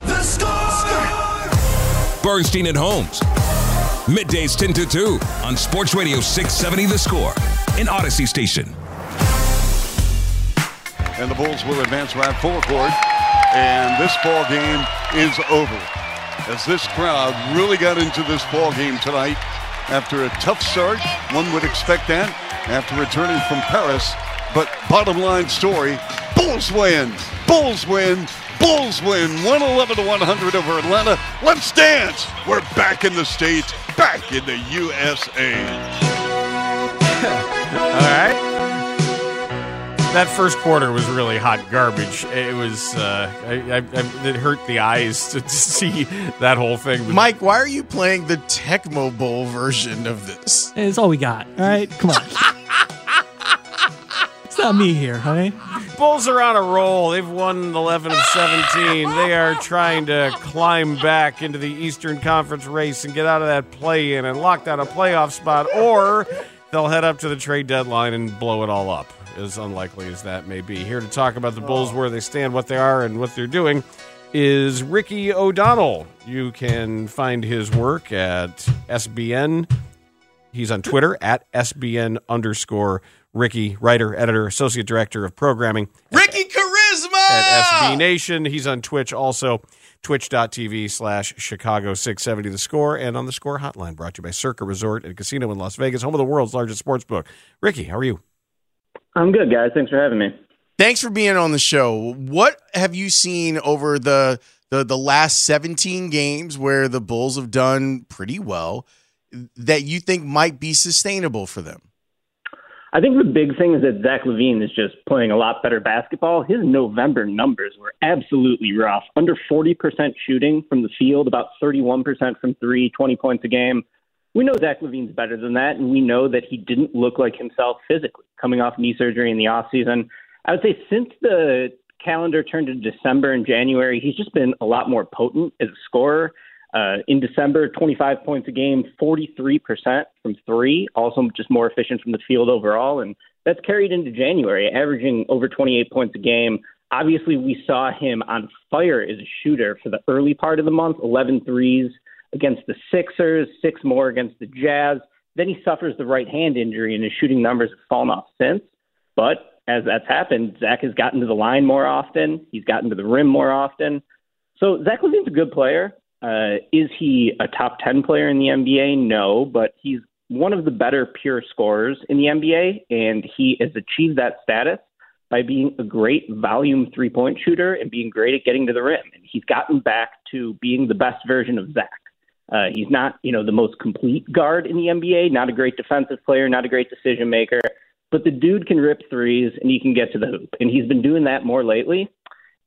The score! Bernstein and Holmes. Middays 10 to 2 on Sports Radio 670 The Score in Audacy Station. And the Bulls will advance right court, And this ball game is over. As this crowd really got into this ball game tonight after a tough start, one would expect that after returning from Paris. But bottom line story, Bulls win. Bulls win. Bulls win 111 to 100 over Atlanta. Let's dance. We're back in the States, back in the USA. All right. That first quarter was really hot garbage. It was, uh, I, I, I, it hurt the eyes to, to see that whole thing. Mike, why are you playing the Tecmo Bowl version of this? It's all we got. All right, come on. it's not me here, honey. Bulls are on a roll. They've won 11 of 17. They are trying to climb back into the Eastern Conference race and get out of that play in and lock down a playoff spot, or they'll head up to the trade deadline and blow it all up, as unlikely as that may be. Here to talk about the Bulls, where they stand, what they are, and what they're doing is Ricky O'Donnell. You can find his work at SBN. He's on Twitter at SBN underscore Ricky, writer, editor, associate director of programming. Ricky Charisma! At SB Nation. He's on Twitch also, twitch.tv slash Chicago 670 The Score, and on the Score Hotline, brought to you by Circa Resort and Casino in Las Vegas, home of the world's largest sports book. Ricky, how are you? I'm good, guys. Thanks for having me. Thanks for being on the show. What have you seen over the the, the last 17 games where the Bulls have done pretty well that you think might be sustainable for them? I think the big thing is that Zach LaVine is just playing a lot better basketball. His November numbers were absolutely rough. Under 40% shooting from the field, about 31% from three, 20 points a game. We know Zach LaVine's better than that, and we know that he didn't look like himself physically coming off knee surgery in the offseason. I would say since the calendar turned to December and January, he's just been a lot more potent as a scorer. Uh, in December, 25 points a game, 43% from three, also just more efficient from the field overall. And that's carried into January, averaging over 28 points a game. Obviously, we saw him on fire as a shooter for the early part of the month 11 threes against the Sixers, six more against the Jazz. Then he suffers the right hand injury, and his shooting numbers have fallen off since. But as that's happened, Zach has gotten to the line more often, he's gotten to the rim more often. So Zach LaVine's a good player. Uh, is he a top 10 player in the NBA? No, but he's one of the better pure scorers in the NBA, and he has achieved that status by being a great volume three point shooter and being great at getting to the rim. And he's gotten back to being the best version of Zach. Uh, he's not, you know, the most complete guard in the NBA, not a great defensive player, not a great decision maker, but the dude can rip threes and he can get to the hoop. And he's been doing that more lately.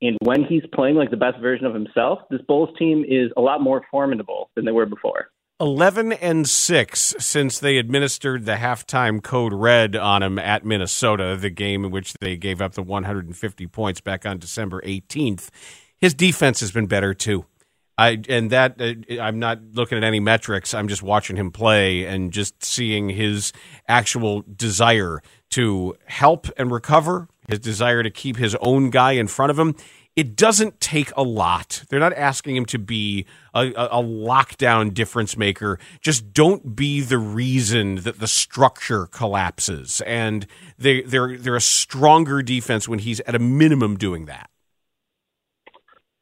And when he's playing like the best version of himself, this Bulls team is a lot more formidable than they were before. 11 and 6 since they administered the halftime code red on him at Minnesota, the game in which they gave up the 150 points back on December 18th. His defense has been better too. I and that uh, I'm not looking at any metrics. I'm just watching him play and just seeing his actual desire to help and recover, his desire to keep his own guy in front of him. It doesn't take a lot. They're not asking him to be a, a, a lockdown difference maker. Just don't be the reason that the structure collapses. And they, they're they're a stronger defense when he's at a minimum doing that.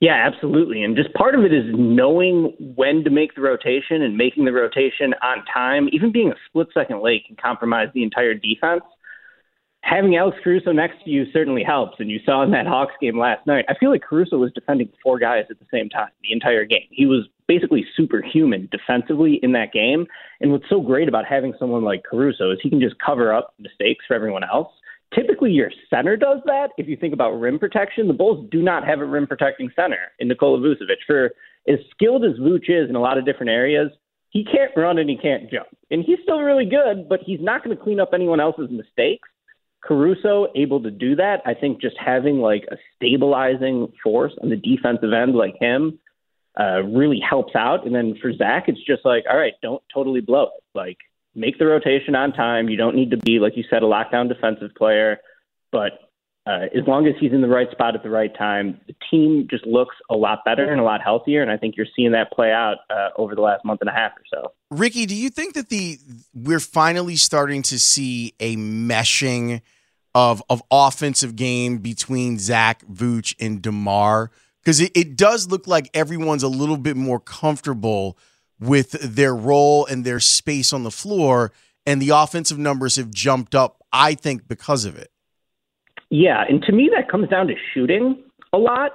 Yeah, absolutely. And just part of it is knowing when to make the rotation and making the rotation on time. Even being a split second late can compromise the entire defense. Having Alex Caruso next to you certainly helps. And you saw in that Hawks game last night, I feel like Caruso was defending four guys at the same time the entire game. He was basically superhuman defensively in that game. And what's so great about having someone like Caruso is he can just cover up mistakes for everyone else Typically, your center does that. If you think about rim protection, the Bulls do not have a rim protecting center in Nikola Vucevic. For as skilled as Vuce is in a lot of different areas, he can't run and he can't jump. And he's still really good, but he's not going to clean up anyone else's mistakes. Caruso able to do that. I think just having like a stabilizing force on the defensive end like him uh, really helps out. And then for Zach, it's just like, all right, don't totally blow it. Like make the rotation on time. You don't need to be, like you said, a lockdown defensive player, but uh, as long as he's in the right spot at the right time, the team just looks a lot better and a lot healthier. And I think you're seeing that play out uh, over the last month and a half or so. Ricky, do you think that the we're finally starting to see a meshing of of offensive game between Zach Vooch and Demar? Because it, it does look like everyone's a little bit more comfortable with their role and their space on the floor, and the offensive numbers have jumped up, I think, because of it. Yeah, and to me, that comes down to shooting a lot.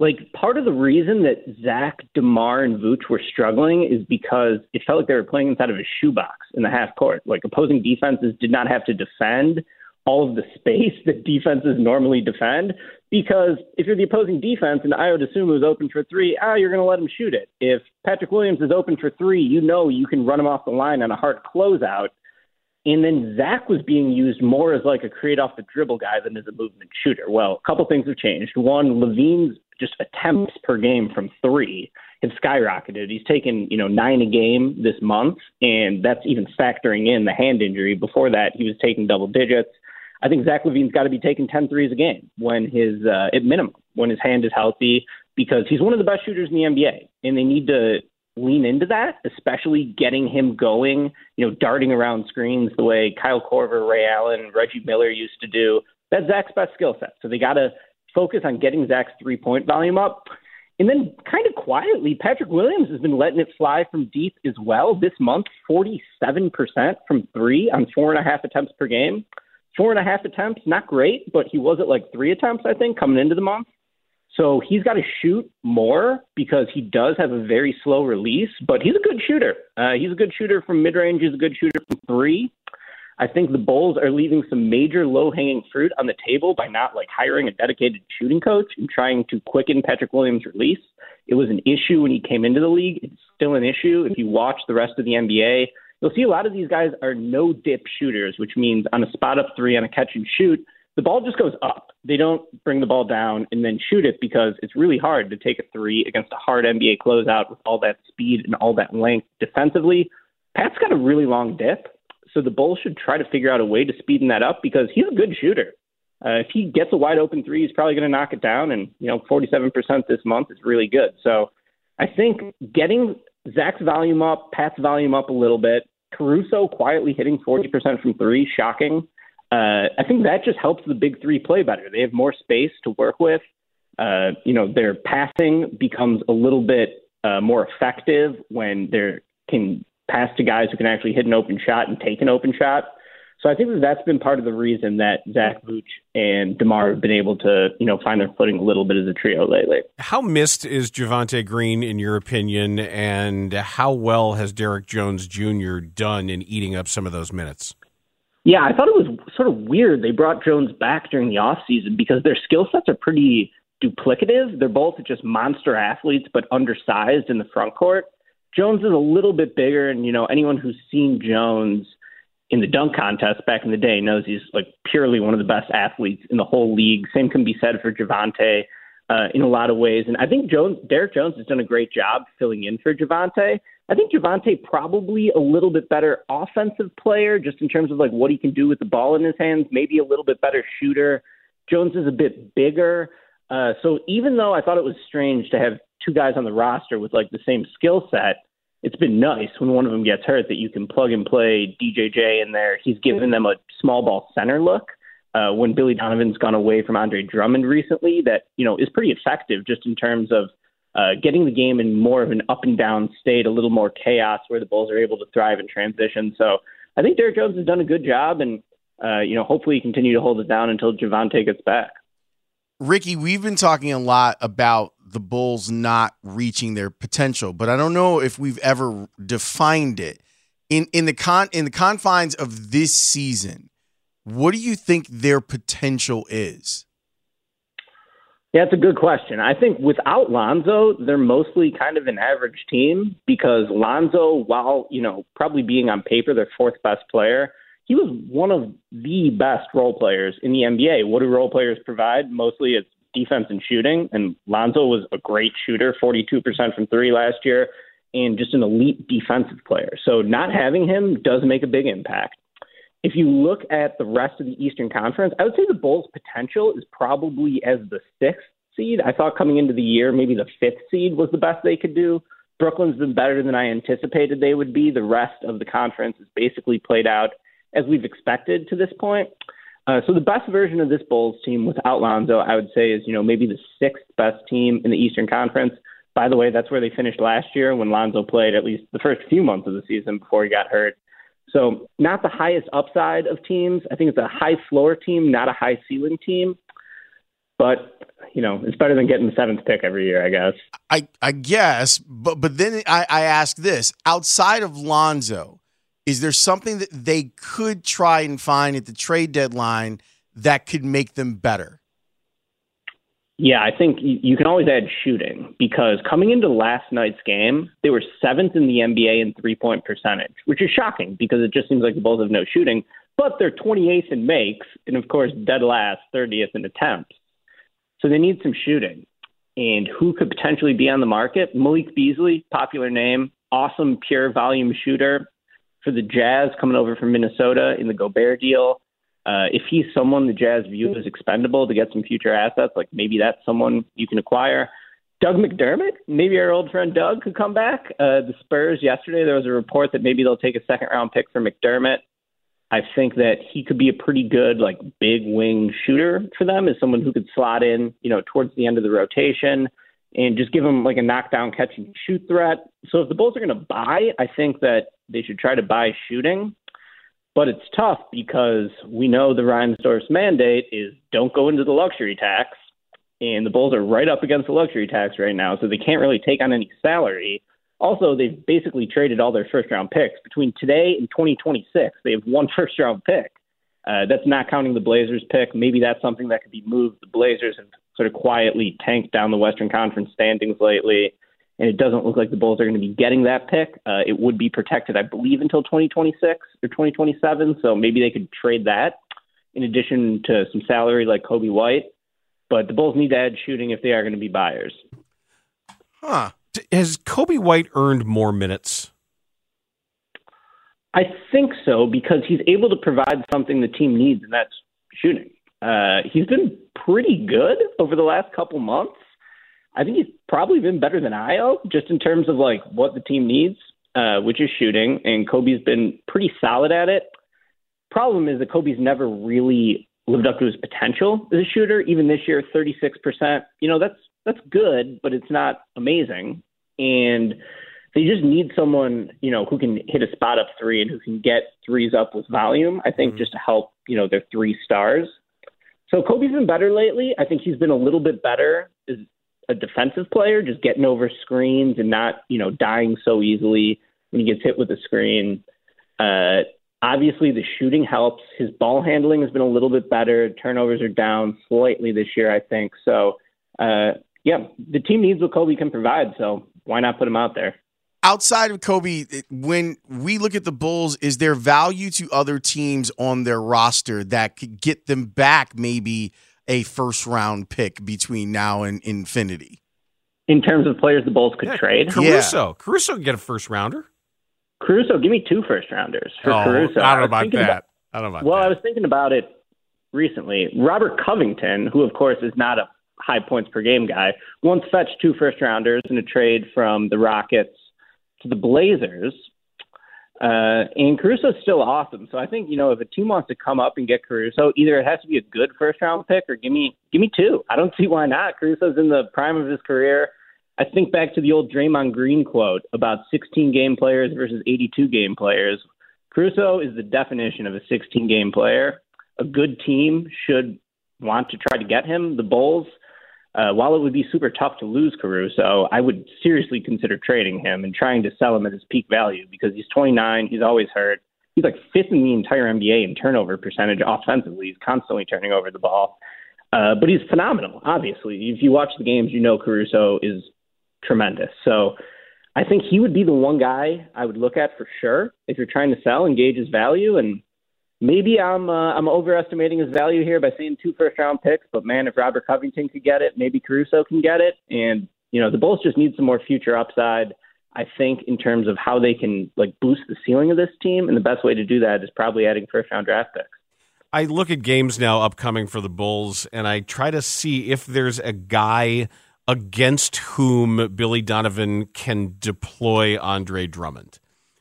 Like, part of the reason that Zach, DeMar, and Vooch were struggling is because it felt like they were playing inside of a shoebox in the half court. Like, opposing defenses did not have to defend all of the space that defenses normally defend. Because if you're the opposing defense and Ayo Dosunmu is open for three, ah, you're going to let him shoot it. If Patrick Williams is open for three, you know you can run him off the line on a hard closeout. And then Zach was being used more as like a create off the dribble guy than as a movement shooter. Well, a couple things have changed. One, LaVine's just attempts per game from three have skyrocketed. He's taken, you know, nine a game this month, and that's even factoring in the hand injury. Before that, he was taking double digits. I think Zach LaVine's got to be taking 10 threes a game when his, uh, at minimum, when his hand is healthy, because he's one of the best shooters in the NBA. And they need to lean into that, especially getting him going, you know, darting around screens the way Kyle Korver, Ray Allen, Reggie Miller used to do. That's Zach's best skill set. So they got to focus on getting Zach's three point volume up. And then, kind of quietly, Patrick Williams has been letting it fly from deep as well. This month, 47% from three on four and a half attempts per game. Four and a half attempts, not great, but he was at like three attempts, I think, coming into the month. So he's got to shoot more because he does have a very slow release, but he's a good shooter. Uh, he's a good shooter from mid range. He's a good shooter from three. I think the Bulls are leaving some major low hanging fruit on the table by not like hiring a dedicated shooting coach and trying to quicken Patrick Williams' release. It was an issue when he came into the league. It's still an issue if you watch the rest of the NBA you'll see a lot of these guys are no dip shooters, which means on a spot up three on a catch and shoot, the ball just goes up. They don't bring the ball down and then shoot it because it's really hard to take a three against a hard NBA closeout with all that speed and all that length defensively. Pat's got a really long dip, so the Bulls should try to figure out a way to speeden that up because he's a good shooter. Uh, if he gets a wide open three, he's probably going to knock it down, and you know, 47% this month is really good. So I think getting Zach's volume up, Pat's volume up a little bit. Caruso quietly hitting 40% from three, shocking. Uh, I think that just helps the big three play better. They have more space to work with. Uh, you know, their passing becomes a little bit uh, more effective when they can pass to guys who can actually hit an open shot and take an open shot. So I think that that's been part of the reason that Zach Vooch and DeMar have been able to, you know, find their footing a little bit as a trio lately. How missed is Javonte Green in your opinion, and how well has Derrick Jones Jr. done in eating up some of those minutes? Yeah, I thought it was sort of weird they brought Jones back during the offseason because their skill sets are pretty duplicative. They're both just monster athletes, but undersized in the front court. Jones is a little bit bigger, and you know anyone who's seen Jones – in the dunk contest back in the day knows he's like purely one of the best athletes in the whole league. Same can be said for Javonte uh, in a lot of ways. And I think Jones, Derrick Jones has done a great job filling in for Javonte. I think Javonte probably a little bit better offensive player just in terms of like what he can do with the ball in his hands, maybe a little bit better shooter. Jones is a bit bigger. Uh, so even though I thought it was strange to have two guys on the roster with like the same skill set, it's been nice when one of them gets hurt that you can plug and play DJJ in there. He's given them a small ball center look, uh, when Billy Donovan's gone away from Andre Drummond recently that you know is pretty effective just in terms of uh, getting the game in more of an up and down state, a little more chaos where the Bulls are able to thrive in transition. So I think Derrick Jones has done a good job, and uh, you know hopefully continue to hold it down until Javonte gets back. Ricky, we've been talking a lot about the Bulls not reaching their potential, but I don't know if we've ever defined it in in the con in the confines of this season. What do you think their potential is? Yeah, it's a good question. I think without Lonzo, they're mostly kind of an average team because Lonzo, while, you know, probably being on paper their fourth best player, he was one of the best role players in the NBA. What do role players provide? Mostly it's defense and shooting. And Lonzo was a great shooter, 42% from three last year, and just an elite defensive player. So not having him does make a big impact. If you look at the rest of the Eastern Conference, I would say the Bulls' potential is probably as the sixth seed. I thought coming into the year, maybe the fifth seed was the best they could do. Brooklyn's been better than I anticipated they would be. The rest of the conference is basically played out as we've expected to this point. Uh, so the best version of this Bulls team without Lonzo, I would say, is you know maybe the sixth best team in the Eastern Conference. By the way, that's where they finished last year when Lonzo played at least the first few months of the season before he got hurt. So not the highest upside of teams. I think it's a high floor team, not a high ceiling team. But you know, it's better than getting the seventh pick every year, I guess. I I guess, but but then I, I ask this: outside of Lonzo, is there something that they could try and find at the trade deadline that could make them better? Yeah, I think you can always add shooting because coming into last night's game, they were seventh in the NBA in three point percentage, which is shocking because it just seems like the Bulls have no shooting. But they're 28th in makes, and of course, dead last, 30th in attempts. So they need some shooting. And who could potentially be on the market? Malik Beasley, popular name, awesome pure volume shooter for the Jazz coming over from Minnesota in the Gobert deal. Uh, if he's someone the Jazz view as expendable to get some future assets, like maybe that's someone you can acquire. Doug McDermott, maybe our old friend Doug could come back. Uh, the Spurs yesterday, there was a report that maybe they'll take a second round pick for McDermott. I think that he could be a pretty good, like, big wing shooter for them as someone who could slot in, you know, towards the end of the rotation and just give them like a knockdown catch and shoot threat. So if the Bulls are going to buy, I think that they should try to buy shooting. But it's tough because we know the Reinsdorf's mandate is don't go into the luxury tax. And the Bulls are right up against the luxury tax right now, so they can't really take on any salary. Also, they've basically traded all their first round picks. Between today and 2026, they have one first round pick. Uh, that's not counting the Blazers pick. Maybe that's something that could be moved. The Blazers have sort of quietly tanked down the Western Conference standings lately and it doesn't look like the Bulls are going to be getting that pick. Uh, it would be protected, I believe, until 2026 or 2027. So maybe they could trade that in addition to some salary like Coby White. But the Bulls need to add shooting if they are going to be buyers. Huh. Has Coby White earned more minutes? I think so because he's able to provide something the team needs, and that's shooting. Uh, he's been pretty good over the last couple months. I think he's probably been better than Ayo, just in terms of like what the team needs, uh, which is shooting. And Coby's been pretty solid at it. Problem is that Coby's never really lived up to his potential as a shooter. Even this year, 36%. You know, that's that's good, but it's not amazing. And they just need someone, you know, who can hit a spot up three and who can get threes up with volume. I think mm-hmm. just to help, you know, their three stars. So Coby's been better lately. I think he's been a little bit better a defensive player, just getting over screens and not, you know, dying so easily when he gets hit with a screen. Uh, obviously, the shooting helps. His ball handling has been a little bit better. Turnovers are down slightly this year, I think. So, uh, yeah, the team needs what Coby can provide. So why not put him out there? Outside of Coby, when we look at the Bulls, is there value to other teams on their roster that could get them back maybe – a first round pick between now and infinity. In terms of players the Bulls could yeah, trade, Caruso, yeah. Caruso can get a first rounder. Caruso, give me two first rounders for oh, Caruso. I don't know about that. About, I don't know about well, that. I was thinking about it recently. Robert Covington, who of course is not a high points per game guy, once fetched two first rounders in a trade from the Rockets to the Blazers. Uh, and Caruso's still awesome. So I think, you know, if a team wants to come up and get Caruso, either it has to be a good first round pick or give me give me two. I don't see why not. Caruso's in the prime of his career. I think back to the old Draymond Green quote about 16 game players versus 82 game players. Caruso is the definition of a 16 game player. A good team should want to try to get him. The Bulls uh, while it would be super tough to lose Caruso, I would seriously consider trading him and trying to sell him at his peak value because he's 29. He's always hurt. He's like fifth in the entire NBA in turnover percentage offensively. He's constantly turning over the ball. Uh, but he's phenomenal, obviously. If you watch the games, you know Caruso is tremendous. So I think he would be the one guy I would look at for sure if you're trying to sell and gauge his value. And maybe I'm uh, I'm overestimating his value here by saying two first round picks, but man, if Robert Covington could get it, maybe Caruso can get it, and you know the Bulls just need some more future upside. I think in terms of how they can like boost the ceiling of this team, and the best way to do that is probably adding first round draft picks. I look at games now upcoming for the Bulls, and I try to see if there's a guy against whom Billy Donovan can deploy Andre Drummond,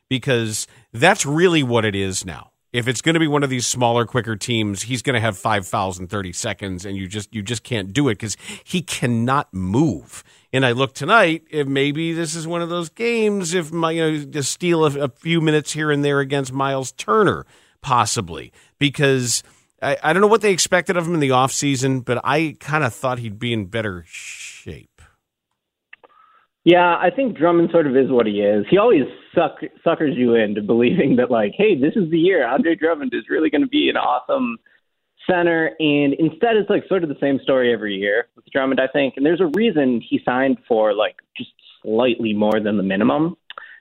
because that's really what it is now if it's going to be one of these smaller, quicker teams, he's going to have five fouls in 30 seconds, and you just you just can't do it because he cannot move. And I look tonight, if maybe this is one of those games, if my, you know, to steal a, a few minutes here and there against Miles Turner, possibly, because I, I don't know what they expected of him in the offseason, but I kind of thought he'd be in better shape. Yeah, I think Drummond sort of is what he is. He always suck, suckers you into believing that, like, hey, this is the year Andre Drummond is really going to be an awesome center. And instead, it's like sort of the same story every year with Drummond, I think. And there's a reason he signed for like just slightly more than the minimum.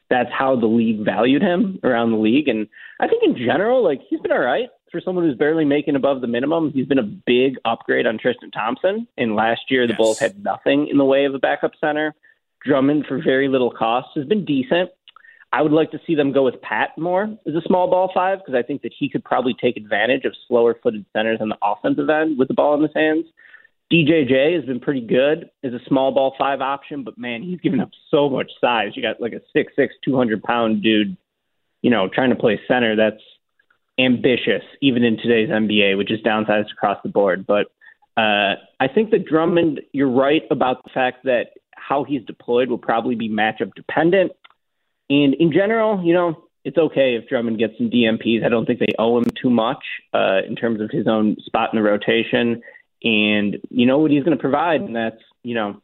That's how the league valued him around the league. And I think in general, like, he's been all right for someone who's barely making above the minimum. He's been a big upgrade on Tristan Thompson. And last year, the yes. Bulls had nothing in the way of a backup center. Drummond for very little cost has been decent. I would like to see them go with Pat more as a small ball five because I think that he could probably take advantage of slower footed centers on the offensive end with the ball in his hands. DJJ has been pretty good as a small ball five option, but man, he's given up so much size. You got like a six six, two hundred pound dude, you know, trying to play center. That's ambitious, even in today's NBA, which is downsized across the board. But uh, I think that Drummond, you're right about the fact that how he's deployed will probably be matchup dependent. And in general, you know, it's okay if Drummond gets some DNPs. I don't think they owe him too much uh, in terms of his own spot in the rotation. And you know what he's going to provide, and that's, you know,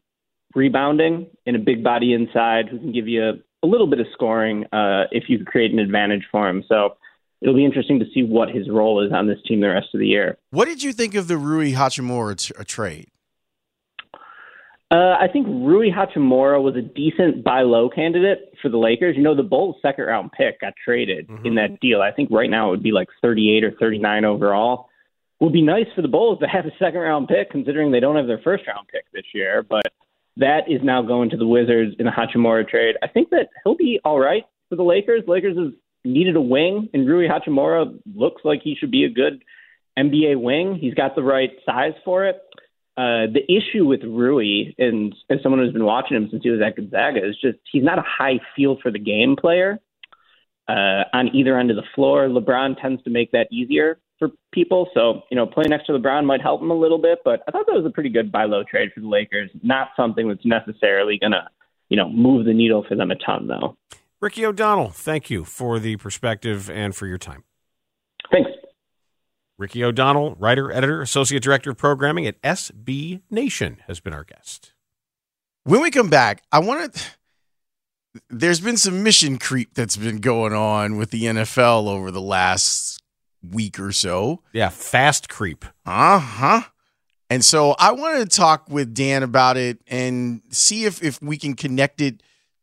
rebounding and a big body inside who can give you a, a little bit of scoring uh, if you create an advantage for him. So it'll be interesting to see what his role is on this team the rest of the year. What did you think of the Rui Hachimura t- trade? Uh, I think Rui Hachimura was a decent buy low candidate for the Lakers. You know, the Bulls' second round pick got traded mm-hmm. in that deal. I think right now it would be like 38 or 39 overall. Would be nice for the Bulls to have a second round pick, considering they don't have their first round pick this year. But that is now going to the Wizards in the Hachimura trade. I think that he'll be all right for the Lakers. Lakers has needed a wing, and Rui Hachimura looks like he should be a good NBA wing. He's got the right size for it. Uh, the issue with Rui, and as someone who's been watching him since he was at Gonzaga, is just he's not a high feel for the game player uh, on either end of the floor. LeBron tends to make that easier for people. So, you know, playing next to LeBron might help him a little bit, but I thought that was a pretty good buy low trade for the Lakers. Not something that's necessarily going to, you know, move the needle for them a ton, though. Ricky O'Donnell, thank you for the perspective and for your time. Thanks. Ricky O'Donnell, writer, editor, associate director of programming at SB Nation, has been our guest. When we come back, I want to. There's been some mission creep that's been going on with the NFL over the last week or so. Yeah, fast creep. Uh huh. And so I wanted to talk with Dan about it and see if, if we can connect it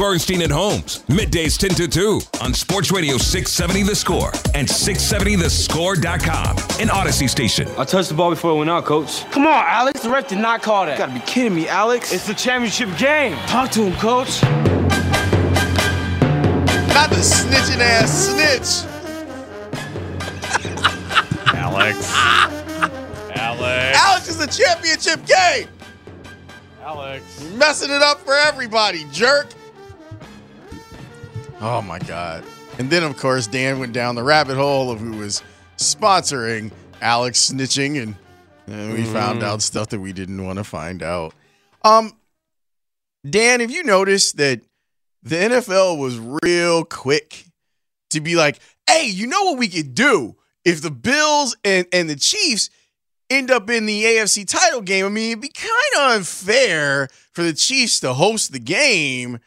Bernstein and Holmes, middays 10 to 2 on Sports Radio 670 The Score and 670thescore.com, an Audacy station. I touched the ball before it went out, coach. Come on, Alex. The ref did not call that. You gotta be kidding me, Alex. It's the championship game. Talk to him, coach. Not the snitching ass snitch. Alex. Alex. Alex is the championship game. Alex. You're Messing it up for everybody, jerk. Oh my God. And then, of course, Dan went down the rabbit hole of who was sponsoring Alex snitching, and, and we found out stuff that we didn't want to find out. Um, Dan, have you noticed that the NFL was real quick to be like, hey, you know what we could do if the Bills and, and the Chiefs end up in the AFC title game? I mean, it'd be kind of unfair for the Chiefs to host the game.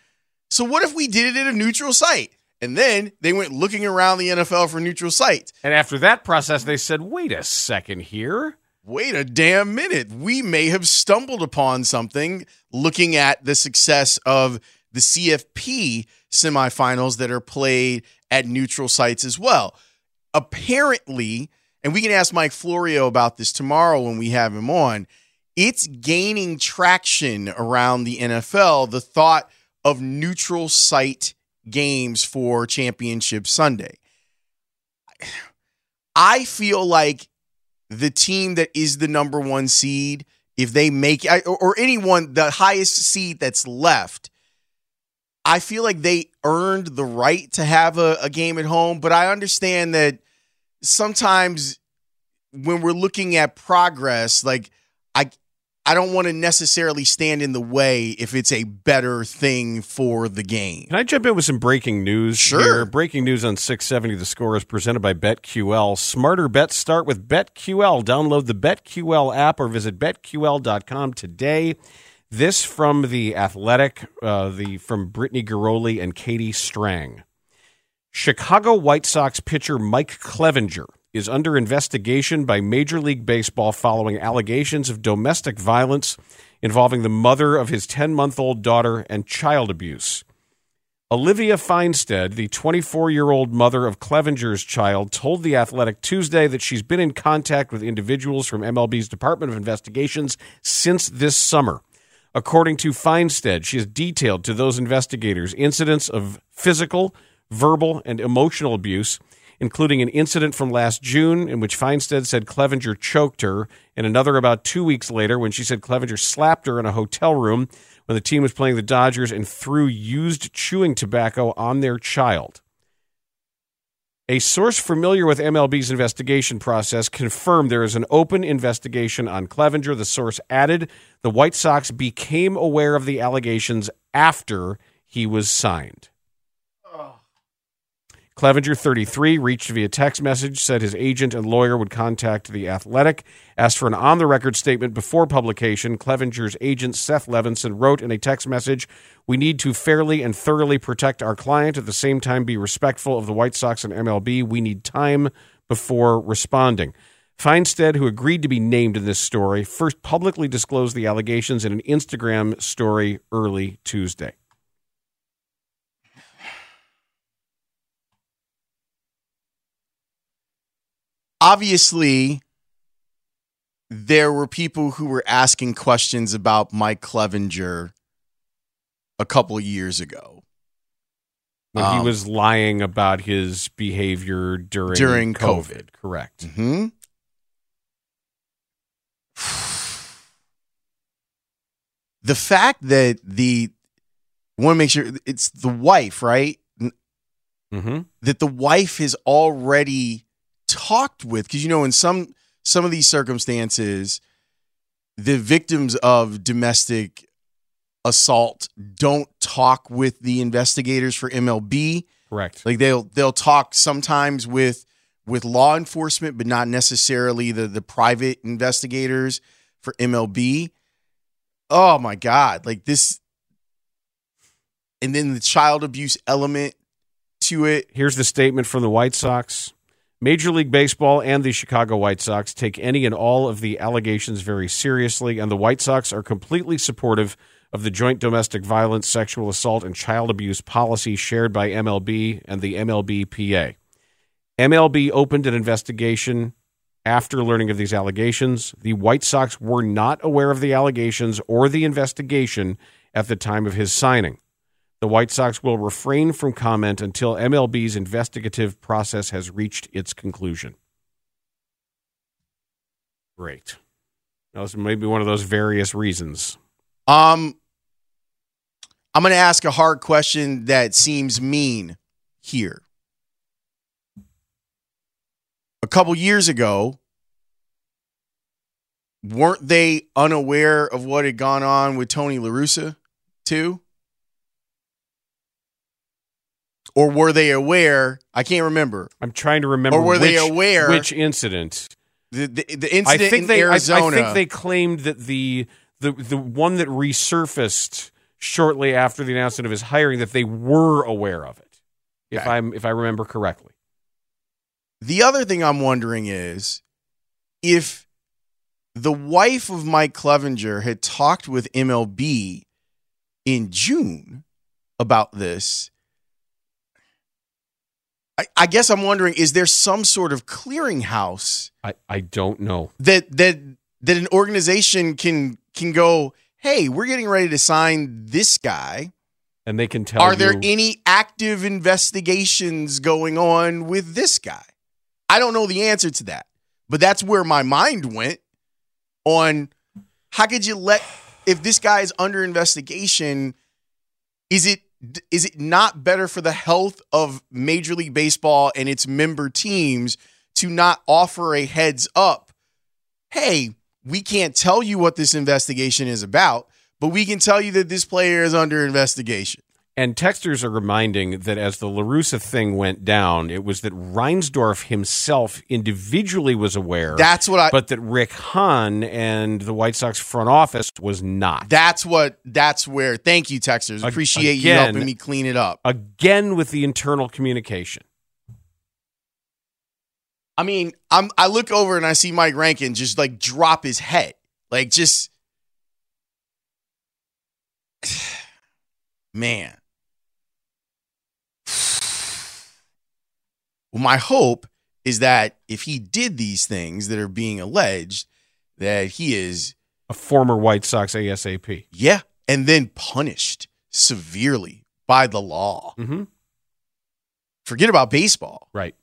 So what if we did it at a neutral site? And then they went looking around the NFL for neutral sites. And after that process, they said, wait a second here. Wait a damn minute. We may have stumbled upon something looking at the success of the CFP semifinals that are played at neutral sites as well. Apparently, and we can ask Mike Florio about this tomorrow when we have him on, it's gaining traction around the NFL. The thought of neutral site games for Championship Sunday. I feel like the team that is the number one seed, if they make or anyone the highest seed that's left, I feel like they earned the right to have a, a game at home. But I understand that sometimes when we're looking at progress, like I don't want to necessarily stand in the way if it's a better thing for the game. Can I jump in with some breaking news? Sure. Here? Breaking news on 670 The Score is presented by BetQL. Smarter bets start with BetQL. Download the BetQL app or visit betql.com today. This from the Athletic, uh, the from Brittany Ghiroli and Katie Strang. Chicago White Sox pitcher Mike Clevinger is under investigation by Major League Baseball following allegations of domestic violence involving the mother of his 10 month old daughter and child abuse. Olivia Finestead, the 24 year old mother of Clevinger's child, told The Athletic Tuesday that she's been in contact with individuals from MLB's Department of Investigations since this summer. According to Finestead, she has detailed to those investigators incidents of physical, verbal, and emotional abuse including an incident from last June in which Finestead said Clevinger choked her, and another about two weeks later when she said Clevinger slapped her in a hotel room when the team was playing the Dodgers and threw used chewing tobacco on their child. A source familiar with MLB's investigation process confirmed there is an open investigation on Clevinger. The source added the White Sox became aware of the allegations after he was signed. Clevinger, 33, reached via text message, said his agent and lawyer would contact The Athletic. Asked for an on the record statement before publication, Clevinger's agent, Seth Levinson, wrote in a text message We need to fairly and thoroughly protect our client, at the same time, be respectful of the White Sox and MLB. We need time before responding. Finestead, who agreed to be named in this story, first publicly disclosed the allegations in an Instagram story early Tuesday. Obviously there were people who were asking questions about Mike Clevinger a couple years ago. When he Um, was lying about his behavior during During COVID. Correct. Hmm. The fact that the want to make sure it's the wife, right? Mm-hmm. That the wife has already talked with, because you know, in some some of these circumstances, the victims of domestic assault don't talk with the investigators for MLB. Correct. Like they'll they'll talk sometimes with with law enforcement, but not necessarily the the private investigators for MLB. Oh my god! Like this, and then the child abuse element to it. Here's the statement from the White Sox. Major League Baseball and the Chicago White Sox take any and all of the allegations very seriously, and the White Sox are completely supportive of the joint domestic violence, sexual assault, and child abuse policy shared by MLB and the MLBPA. MLB opened an investigation after learning of these allegations. The White Sox were not aware of the allegations or the investigation at the time of his signing. The White Sox will refrain from comment until MLB's investigative process has reached its conclusion. Great. That was maybe one of those various reasons. Um, I'm going to ask a hard question that seems mean here. A couple years ago, weren't they unaware of what had gone on with Tony LaRussa, too? Or were they aware? I can't remember. I'm trying to remember. Or were they aware- which incident? The, the, the I incident think in they. I- Arizona. I, think they claimed that the the the one that resurfaced shortly after the announcement of his hiring that they were aware of it. If Okay. I'm if I remember correctly. The other thing I'm wondering is if the wife of Mike Clevinger had talked with MLB in June about this. I, I guess I'm wondering: is there some sort of clearinghouse I, I don't know. that that that an organization can can go? Hey, we're getting ready to sign this guy. And they can tell Are there any active investigations going on with this guy? I don't know the answer to that, but that's where my mind went on how could you let if this guy is under investigation is it is it not better for the health of Major League Baseball and its member teams to not offer a heads up? Hey, we can't tell you what this investigation is about, but we can tell you that this player is under investigation. And texters are reminding that as the LaRussa thing went down, it was that Reinsdorf himself individually was aware. That's what I- But that Rick Hahn and the White Sox front office was not. That's what. That's where. Thank you, Texters. Appreciate you helping me clean it up. Again with the internal communication. I mean, I'm. I look over and I see Mike Rankin just like drop his head, like just. Man. Well, my hope is that if he did these things that are being alleged, that he is A former White Sox ASAP. yeah, and then punished severely by the law. Mm-hmm. Forget about baseball. Right.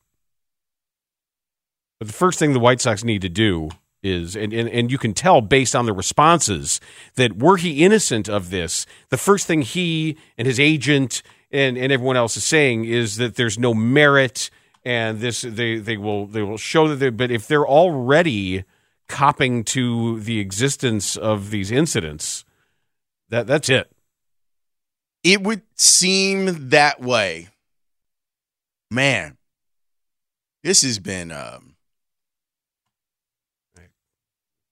But the first thing the White Sox need to do is, and, and, and you can tell based on the responses that were he innocent of this, the first thing he and his agent and, and everyone else is saying is that there's no merit and this they, they will they will show that they but if they're already copping to the existence of these incidents, that that's it. It would seem that way. Man, this has been um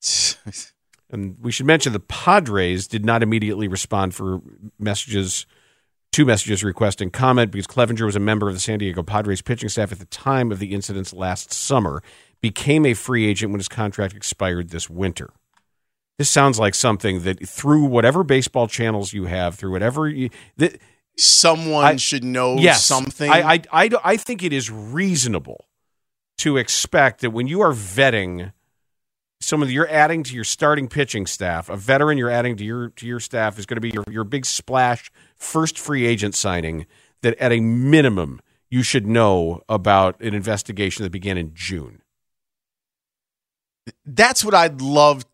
And we should mention the Padres did not immediately respond for messages, two messages requesting comment because Clevinger was a member of the San Diego Padres pitching staff at the time of the incidents last summer, became a free agent when his contract expired this winter. This sounds like something that through whatever baseball channels you have, through whatever you, that, someone I- should know yes, something. I, I, I, I think it is reasonable to expect that when you are vetting someone you're adding to your starting pitching staff, a veteran you're adding to your to your staff is going to be your, your big splash first free agent signing that at a minimum you should know about an investigation that began in June. That's what I'd love.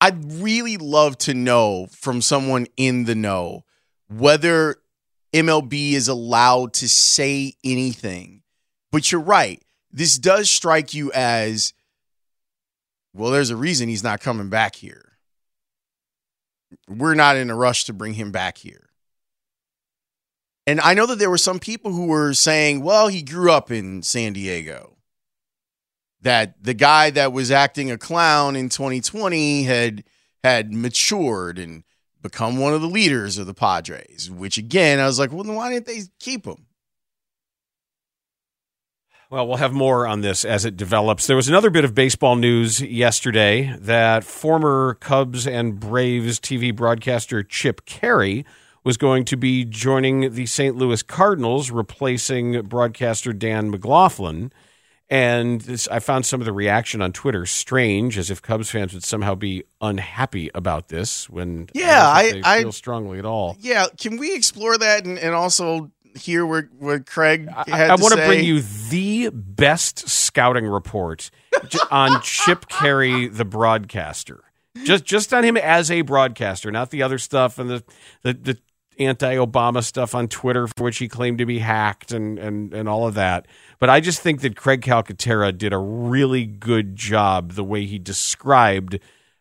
I'd really love to know from someone in the know whether MLB is allowed to say anything. But you're right. This does strike you as well, there's a reason he's not coming back here. We're not in a rush to bring him back here. And I know that there were some people who were saying, well, he grew up in San Diego. That the guy that was acting a clown in 2020 had had matured and become one of the leaders of the Padres, which again, I was like, well, then why didn't they keep him? Well, we'll have more on this as it develops. There was another bit of baseball news yesterday that former Cubs and Braves TV broadcaster Chip Caray was going to be joining the St. Louis Cardinals, replacing broadcaster Dan McLaughlin. And this, I found some of the reaction on Twitter strange, as if Cubs fans would somehow be unhappy about this. When yeah, I, I, I feel strongly at all. Yeah, can we explore that and, and also hear what, what Craig had I, I want to bring you the best scouting report on Chip Caray, the broadcaster. Just just on him as a broadcaster, not the other stuff and the the, the anti-Obama stuff on Twitter for which he claimed to be hacked and and and all of that. But I just think that Craig Calcaterra did a really good job the way he described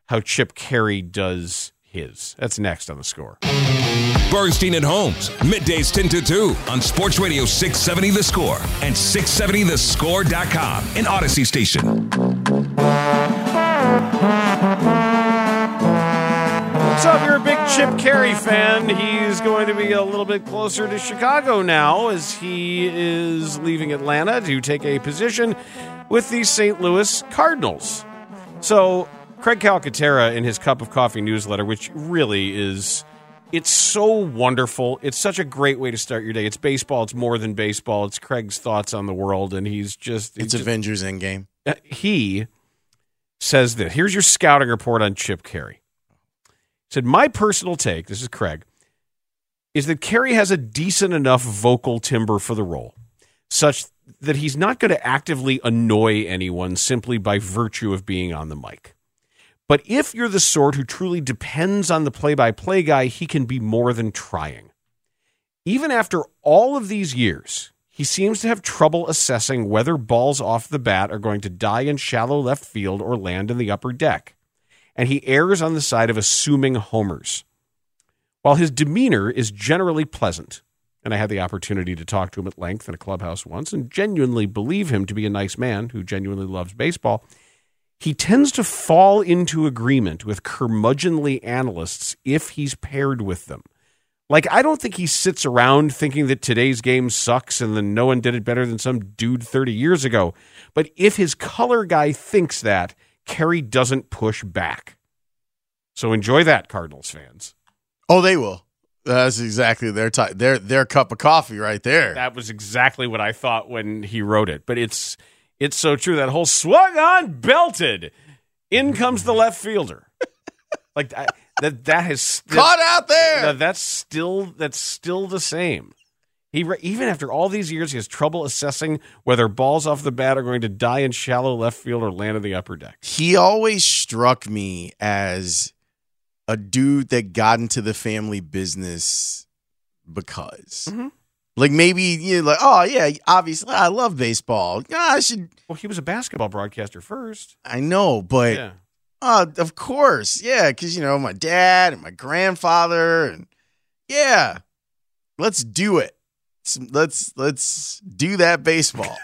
how Chip Caray does his. That's next on the score. Bernstein and Holmes, middays 10 to 2 on Sports Radio 670 The Score and 670thescore.com, an Audacy station. So, if you're a big Chip Caray fan, he's going to be a little bit closer to Chicago now as he is leaving Atlanta to take a position with the St. Louis Cardinals. So, Craig Calcaterra in his Cup of Coffee newsletter, which really is. It's so wonderful. It's such a great way to start your day. It's baseball. It's more than baseball. It's Craig's thoughts on the world, and he's just. he's It's just- Avengers Endgame. uh, he says that here's your scouting report on Chip Caray. Said my personal take, this is Craig, is that Caray has a decent enough vocal timbre for the role, such that he's not going to actively annoy anyone simply by virtue of being on the mic. But if you're the sort who truly depends on the play-by-play guy, he can be more than trying. Even after all of these years, he seems to have trouble assessing whether balls off the bat are going to die in shallow left field or land in the upper deck. And he errs on the side of assuming homers. While his demeanor is generally pleasant, and I had the opportunity to talk to him at length in a clubhouse once and genuinely believe him to be a nice man who genuinely loves baseball, he tends to fall into agreement with curmudgeonly analysts if he's paired with them. Like, I don't think he sits around thinking that today's game sucks and then no one did it better than some dude 30 years ago. But if his color guy thinks that, Caray doesn't push back. So enjoy that, Cardinals fans. Oh, they will. That's exactly their type. Their their cup of coffee right there. That was exactly what I thought when he wrote it. But it's it's so true. That whole swung on, belted. In comes the left fielder. like that that that has Caught out there. that- that's still that's still the same. He even after all these years, he has trouble assessing whether balls off the bat are going to die in shallow left field or land in the upper deck. he always struck me as a dude that got into the family business because Mm-hmm. Like maybe you know, like oh yeah obviously i love baseball yeah i should Well, he was a basketball broadcaster first. i know but Yeah. uh, of course yeah because you know my dad and my grandfather and yeah let's do it let's let's do that baseball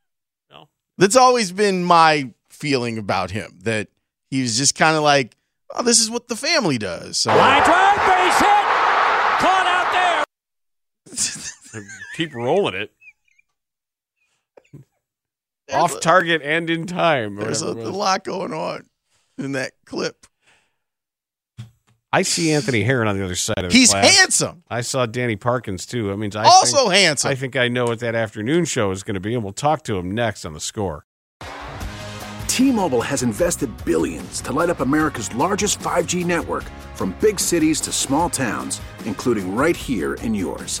No. that's always been my feeling about him that he was just kind of like oh this is what the family does so Line drive, base hit. Caught out there. Keep rolling it. Off target and in time. there's a, a lot going on in that clip I see Anthony Herron on the other side of the He's glass. handsome. I saw Danny Parkins too. I mean, I Also think, handsome. I think I know what that afternoon show is going to be, and we'll talk to him next on the score. T-Mobile has invested billions to light up America's largest 5G network from big cities to small towns, including right here in yours.